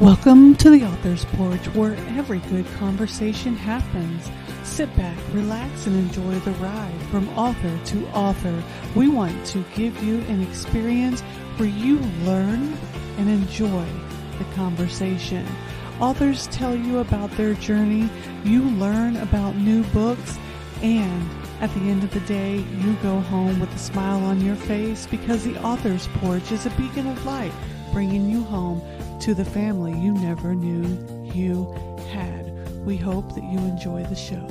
Welcome to the Author's Porch, where every good conversation happens. Sit back, relax, and enjoy the ride from author to author. We want to give you an experience where you learn and enjoy the conversation. Authors tell you about their journey, you learn about new books, and at the end of the day, you go home with a smile on your face because the Author's Porch is a beacon of light, bringing you home to the family you never knew you had. We hope that you enjoy the show.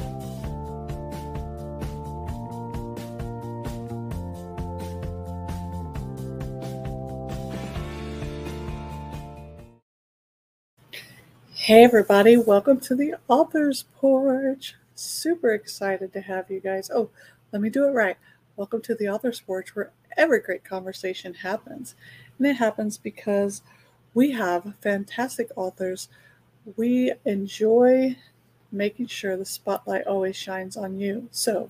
Hey, everybody, welcome to the Author's Porch. Super excited to have you guys. Oh, let me do it right. Welcome to the Author's Porch, where every great conversation happens. And it happens because we have fantastic authors. We enjoy making sure the spotlight always shines on you. So,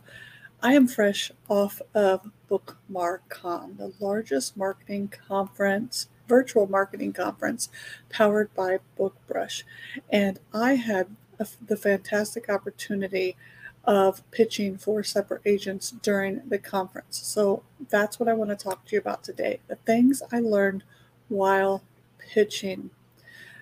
I am fresh off of BookmarkCon, the largest marketing conference, virtual marketing conference powered by BookBrush. And I had the fantastic opportunity of pitching four separate agents during the conference. So that's what I want to talk to you about today the things I learned while pitching.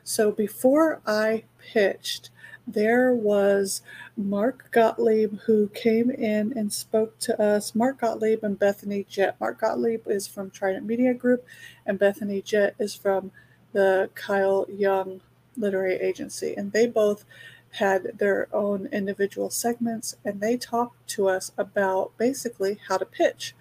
So before I pitched, there was Mark Gottlieb who came in and spoke to us. Mark Gottlieb and Bethany Jett. Mark Gottlieb is from Trident Media Group, and Bethany Jett is from the Cyle Young Literary Agency. And they both had their own individual segments, and they talked to us about basically how to pitch.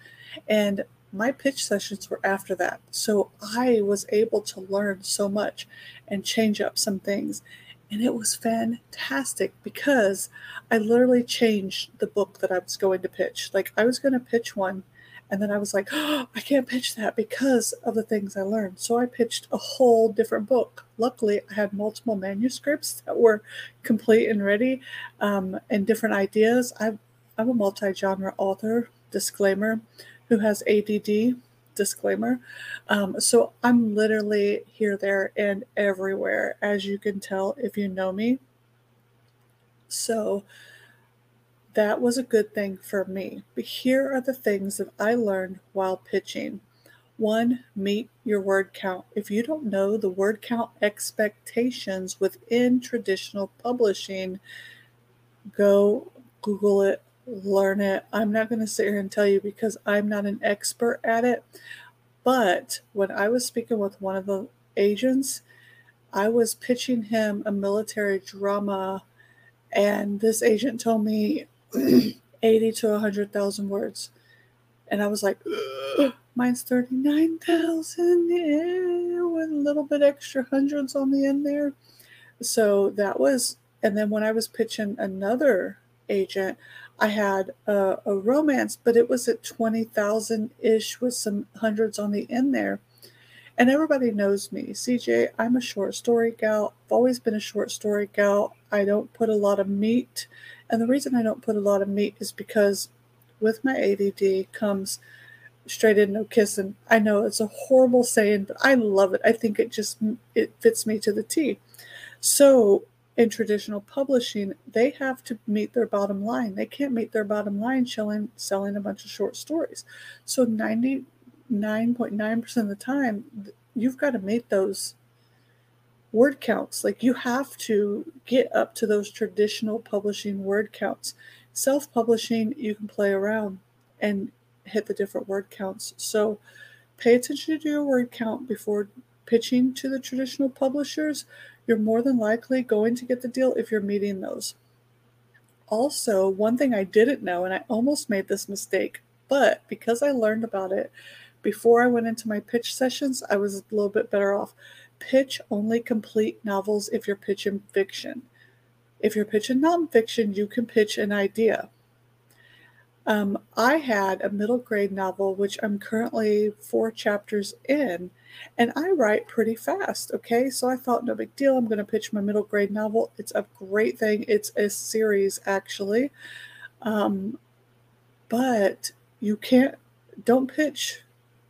And my pitch sessions were after that. So I was able to learn so much and change up some things. And it was fantastic because I literally changed the book that I was going to pitch. Like I was going to pitch one and then I was like, oh, I can't pitch that because of the things I learned. So I pitched a whole different book. Luckily, I had multiple manuscripts that were complete and ready um, and different ideas. i I'm a multi genre author, disclaimer who has ADD. Disclaimer. Um, so I'm literally here, there, and everywhere, as you can tell if you know me. So that was a good thing for me. But here are the things that I learned while pitching. One, meet your word count. If you don't know the word count expectations within traditional publishing, go Google it, learn it. I'm not going to sit here and tell you because I'm not an expert at it. But when I was speaking with one of the agents, I was pitching him a military drama, and this agent told me 80 to 100,000 words. And I was like, mine's 39,000 yeah, with a little bit extra hundreds on the end there. So that was, and then when I was pitching another agent, I had a, a romance, but it was at 20,000 ish with some hundreds on the end there. And everybody knows me. CJ, I'm a short story gal. I've always been a short story gal. I don't put a lot of meat. And the reason I don't put a lot of meat is because with my ADD comes straight in, no kissing. I know it's a horrible saying, but I love it. I think it just it fits me to the T. So in traditional publishing, they have to meet their bottom line. They can't meet their bottom line selling selling a bunch of short stories. So 99.9% of the time, you've got to meet those word counts. Like you have to get up to those traditional publishing word counts. Self publishing, you can play around and hit the different word counts. So pay attention to your word count before pitching to the traditional publishers you're more than likely going to get the deal if you're meeting those. Also, one thing I didn't know, and I almost made this mistake, but because I learned about it before I went into my pitch sessions, I was a little bit better off. Pitch only complete novels if you're pitching fiction. If you're pitching nonfiction, you can pitch an idea. Um, I had a middle grade novel, which I'm currently four chapters in, and I write pretty fast. Okay, so I thought, no big deal. I'm going to pitch my middle grade novel. It's a great thing. It's a series, actually. Um, but you can't, don't pitch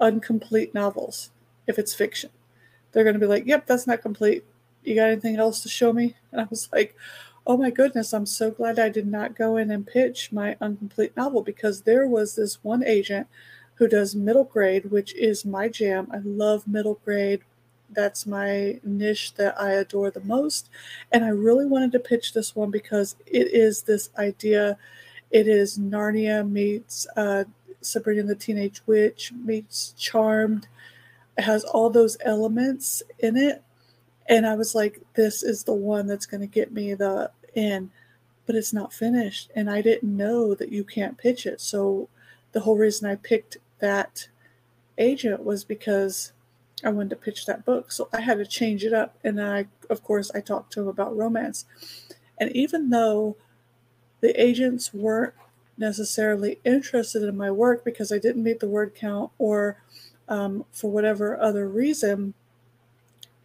incomplete novels if it's fiction. They're going to be like, yep, that's not complete. You got anything else to show me? And I was like, Oh my goodness, I'm so glad I did not go in and pitch my incomplete novel because there was this one agent who does middle grade, which is my jam. I love middle grade. That's my niche that I adore the most. And I really wanted to pitch this one because it is this idea. It is Narnia meets uh, Sabrina the Teenage Witch meets Charmed. It has all those elements in it and I was like, this is the one that's going to get me the in, but it's not finished. And I didn't know that you can't pitch it. So the whole reason I picked that agent was because I wanted to pitch that book. So I had to change it up. And I, of course, I talked to him about romance. And even though the agents weren't necessarily interested in my work because I didn't meet the word count or um, for whatever other reason,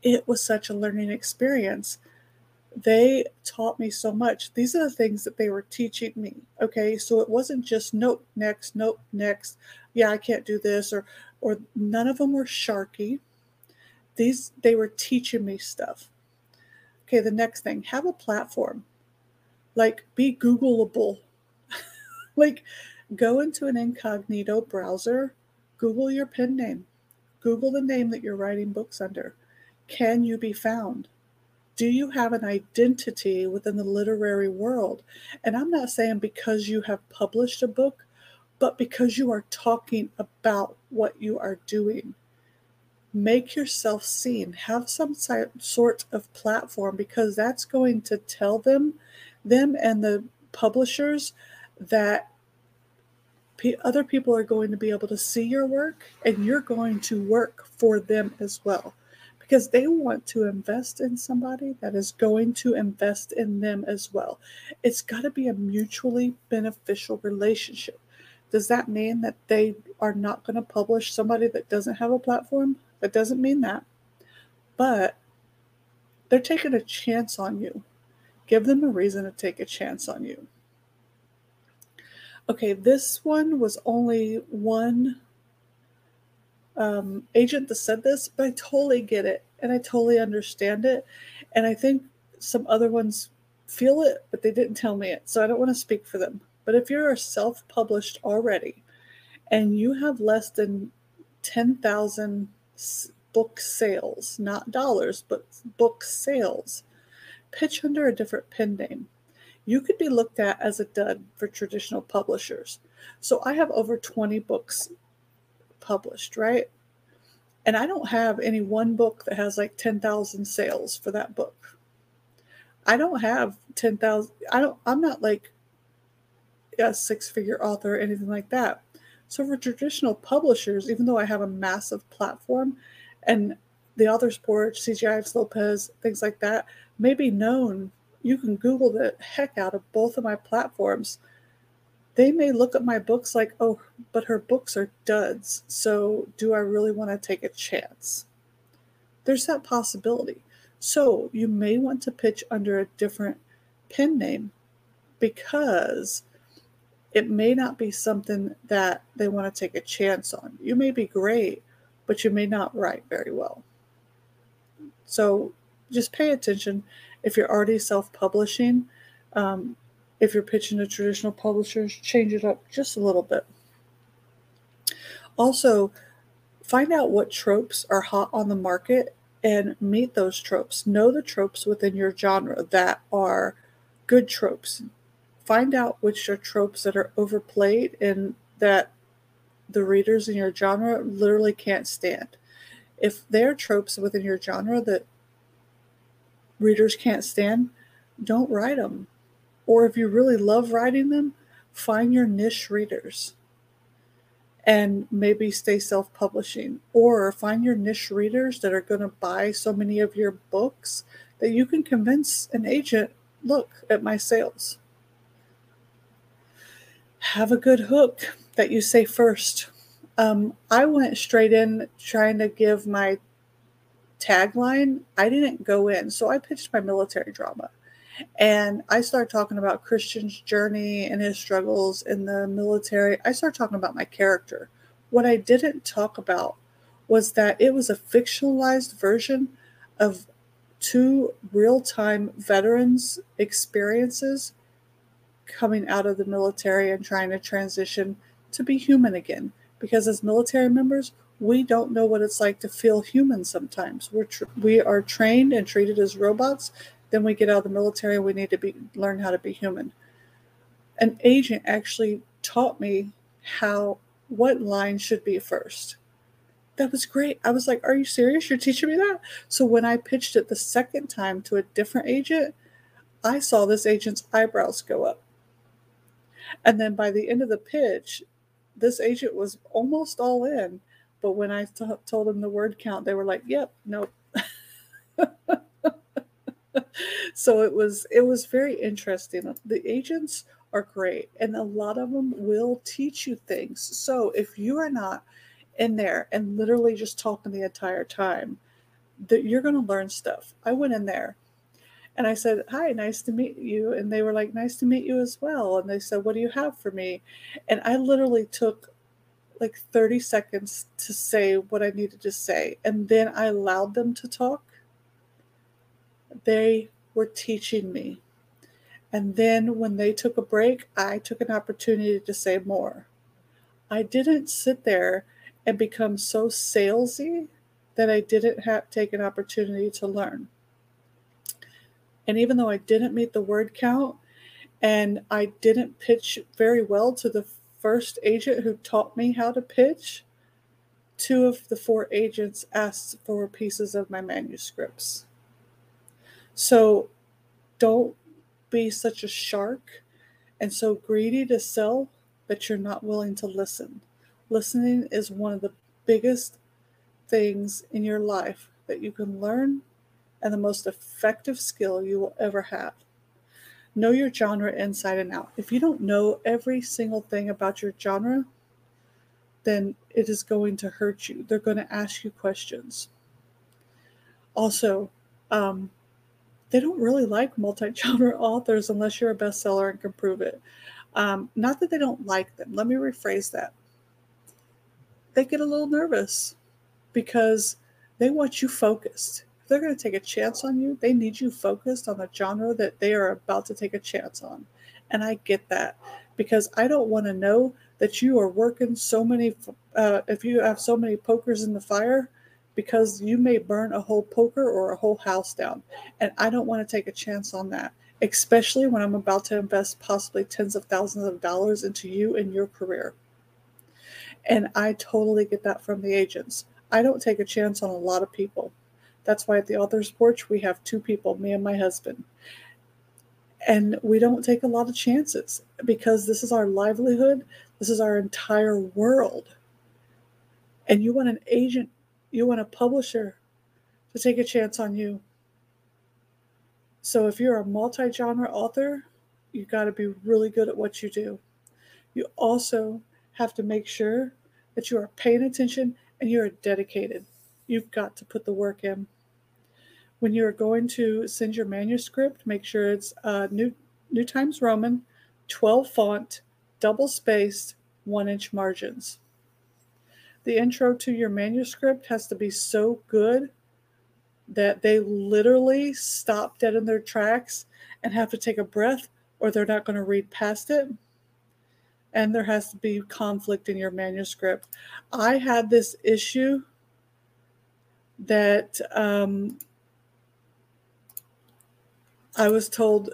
it was such a learning experience. They taught me so much. These are the things that they were teaching me. Okay, so it wasn't just nope, next, nope, next. Yeah, I can't do this, or or none of them were sharky. These they were teaching me stuff. Okay, the next thing, have a platform. Like be Googleable. like go into an incognito browser, Google your pen name. Google the name that you're writing books under. Can you be found? Do you have an identity within the literary world? And I'm not saying because you have published a book, but because you are talking about what you are doing. Make yourself seen. Have some sort of platform because that's going to tell them, them and the publishers, that other people are going to be able to see your work and you're going to work for them as well because they want to invest in somebody that is going to invest in them as well. It's got to be a mutually beneficial relationship. Does that mean that they are not going to publish somebody that doesn't have a platform? That doesn't mean that. But they're taking a chance on you. Give them a reason to take a chance on you. Okay, this one was only one um, agent that said this, but I totally get it and I totally understand it. And I think some other ones feel it, but they didn't tell me it. So I don't want to speak for them. But if you're self published already and you have less than 10,000 book sales, not dollars, but book sales, pitch under a different pen name. You could be looked at as a dud for traditional publishers. So I have over 20 books published, right? And I don't have any one book that has like 10,000 sales for that book. I don't have 10,000 I don't I'm not like a six-figure author or anything like that. So for traditional publishers, even though I have a massive platform and the author's porch, CJ Lopez, things like that, may be known. You can Google the heck out of both of my platforms they may look at my books like, oh, but her books are duds. So do I really want to take a chance? There's that possibility. So you may want to pitch under a different pen name because it may not be something that they want to take a chance on. You may be great, but you may not write very well. So just pay attention if you're already self publishing. Um, if you're pitching to traditional publishers, change it up just a little bit. Also, find out what tropes are hot on the market and meet those tropes. Know the tropes within your genre that are good tropes. Find out which are tropes that are overplayed and that the readers in your genre literally can't stand. If there are tropes within your genre that readers can't stand, don't write them. Or if you really love writing them, find your niche readers and maybe stay self publishing. Or find your niche readers that are going to buy so many of your books that you can convince an agent look at my sales. Have a good hook that you say first. Um, I went straight in trying to give my tagline. I didn't go in. So I pitched my military drama. And I start talking about Christian's journey and his struggles in the military. I start talking about my character. What I didn't talk about was that it was a fictionalized version of two real time veterans experiences coming out of the military and trying to transition to be human again. Because as military members, we don't know what it's like to feel human sometimes. We're tr- we are trained and treated as robots. Then we get out of the military we need to be learn how to be human. An agent actually taught me how what line should be first. That was great. I was like, "Are you serious? You're teaching me that?" So when I pitched it the second time to a different agent, I saw this agent's eyebrows go up. And then by the end of the pitch, this agent was almost all in. But when I t- told them the word count, they were like, "Yep, nope." so it was it was very interesting. The agents are great, and a lot of them will teach you things. So if you are not in there and literally just talking the entire time, that you're going to learn stuff. I went in there and I said, Hi, nice to meet you. And they were like, Nice to meet you as well. And they said, What do you have for me? And I literally took like 30 seconds to say what I needed to say. And then I allowed them to talk. They were teaching me. And then when they took a break, I took an opportunity to say more. I didn't sit there and become so salesy that I didn't have, take an opportunity to learn. And even though I didn't meet the word count and I didn't pitch very well to the first agent who taught me how to pitch, two of the four agents asked for pieces of my manuscripts. So don't be such a shark and so greedy to sell that you're not willing to listen. Listening is one of the biggest things in your life that you can learn and the most effective skill you will ever have. Know your genre inside and out. If you don't know every single thing about your genre, then it is going to hurt you. They're going to ask you questions. Also, um, they don't really like multi genre authors unless you're a bestseller and can prove it. Um, not that they don't like them. Let me rephrase that. They get a little nervous because they want you focused If they're going to take a chance on you, they need you focused on the genre that they are about to take a chance on. And I get that because I don't want to know that you are working so many, uh, if you have so many pokers in the fire, because you may burn a whole poker or a whole house down. And I don't want to take a chance on that, especially when I'm about to invest possibly tens of thousands of dollars into you and your career. And I totally get that from the agents. I don't take a chance on a lot of people. That's why at the author's porch we have two people, me and my husband. And we don't take a lot of chances because this is our livelihood, this is our entire world. And you want an agent, you want a publisher to take a chance on you. So if you're a multi genre author, you got to be really good at what you do. You also have to make sure that you are paying attention and you are dedicated. You've got to put the work in. When you're going to send your manuscript, make sure it's uh, New, New Times Roman, 12 font, double spaced, one inch margins. The intro to your manuscript has to be so good that they literally stop dead in their tracks and have to take a breath or they're not going to read past it. And there has to be conflict in your manuscript. I had this issue that um, I was told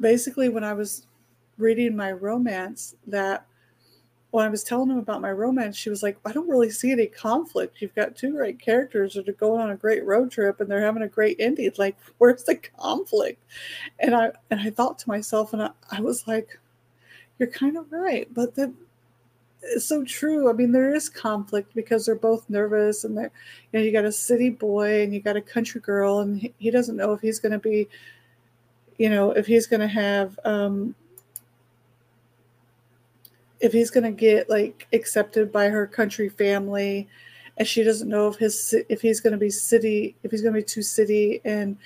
basically when I was reading my romance that when I was telling him about my romance, she was like, I don't really see any conflict. You've got two great characters that are going on a great road trip and they're having a great ending. Like, where's the conflict? And I and I thought to myself, and I, I was like, You're kind of right, but that it's so true. I mean, there is conflict because they're both nervous, and they're, you know, you got a city boy and you got a country girl, and he, he doesn't know if he's going to be, you know, if he's going to have, um, if he's going to get like accepted by her country family, and she doesn't know if his if he's going to be city if he's going to be too city and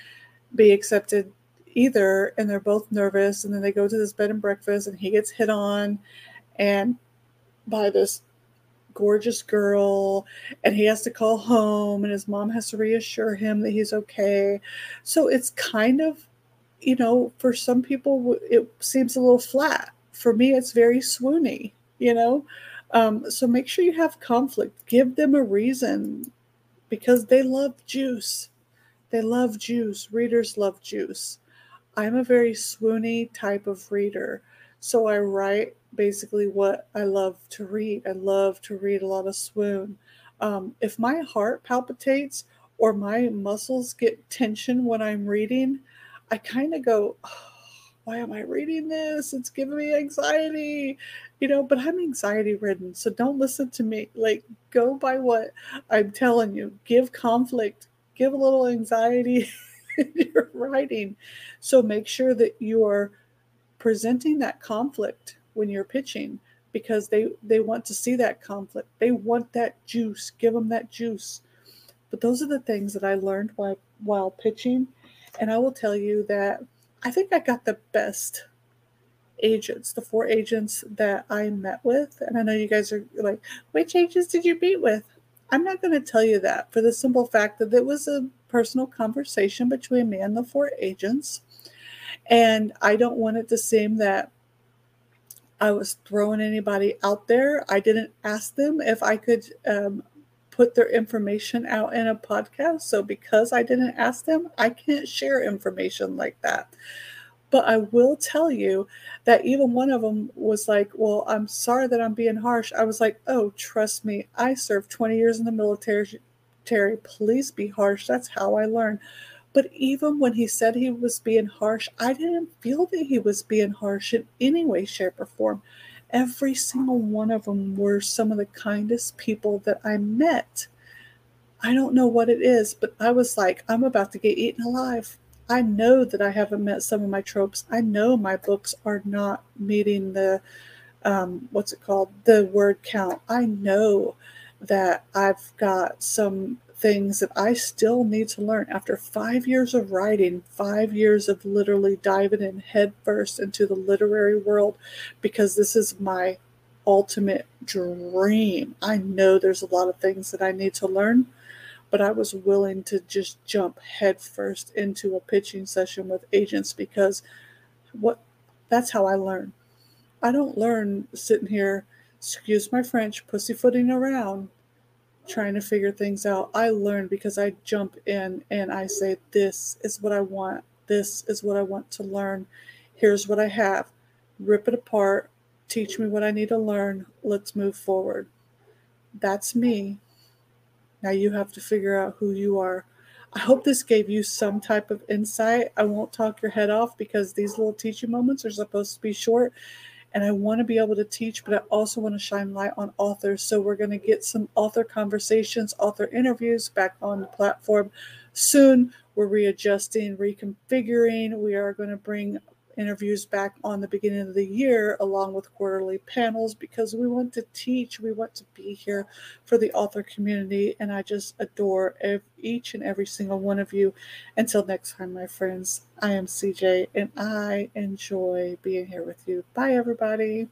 be accepted either, and they're both nervous, and then they go to this bed and breakfast, and he gets hit on, and by this gorgeous girl and he has to call home and his mom has to reassure him that he's okay. So it's kind of, you know, for some people it seems a little flat. For me, it's very swoony, you know. Um, so make sure you have conflict. Give them a reason because they love juice. They love juice. Readers love juice. I'm a very swoony type of reader. So I write basically what I love to read. I love to read a lot of swoon. Um, if my heart palpitates or my muscles get tension when I'm reading, I kind of go, oh, why am I reading this? It's giving me anxiety, you know, but I'm anxiety ridden. So don't listen to me. Like, go by what I'm telling you. Give conflict, give a little anxiety in your writing. So make sure that you are presenting that conflict when you're pitching because they they want to see that conflict they want that juice give them that juice but those are the things that i learned while while pitching and i will tell you that i think i got the best agents the four agents that i met with. And i know you guys are like which agents did you meet with? I'm not going to tell you that for the simple fact that it was a personal conversation between me and the four agents. And I don't want it to seem that I was throwing anybody out there. I didn't ask them if I could um, put their information out in a podcast. So because I didn't ask them, I can't share information like that. But I will tell you that even one of them was like, Well, I'm sorry that I'm being harsh. I was like, Oh, trust me, I served 20 years in the military. Please be harsh. That's how I learn. But even when he said he was being harsh, I didn't feel that he was being harsh in any way, shape, or form. Every single one of them were some of the kindest people that I met. I don't know what it is, but I was like, I'm about to get eaten alive. I know that I haven't met some of my tropes. I know my books are not meeting the, um, what's it called, the word count. I know that I've got some things that I still need to learn after five years of writing, five years of literally diving in headfirst into the literary world, because this is my ultimate dream. I know there's a lot of things that I need to learn, but I was willing to just jump headfirst into a pitching session with agents because what that's how I learn. I don't learn sitting here, excuse my French, pussyfooting around trying to figure things out. I learn because I jump in and I say, This is what I want. This is what I want to learn. Here's what I have. Rip it apart. Teach me what I need to learn. Let's move forward. That's me. Now you have to figure out who you are. I hope this gave you some type of insight. I won't talk your head off because these little teaching moments are supposed to be short and I want to be able to teach, but I also want to shine light on authors. So we're going to get some author conversations, author interviews back on the platform soon. We're readjusting, reconfiguring. We are going to bring interviews back on the beginning of the year along with quarterly panels because we want to teach we want to be here for the author community and i just adore each and every single one of you. Until next time my friends i am cj and i enjoy being here with you. Bye everybody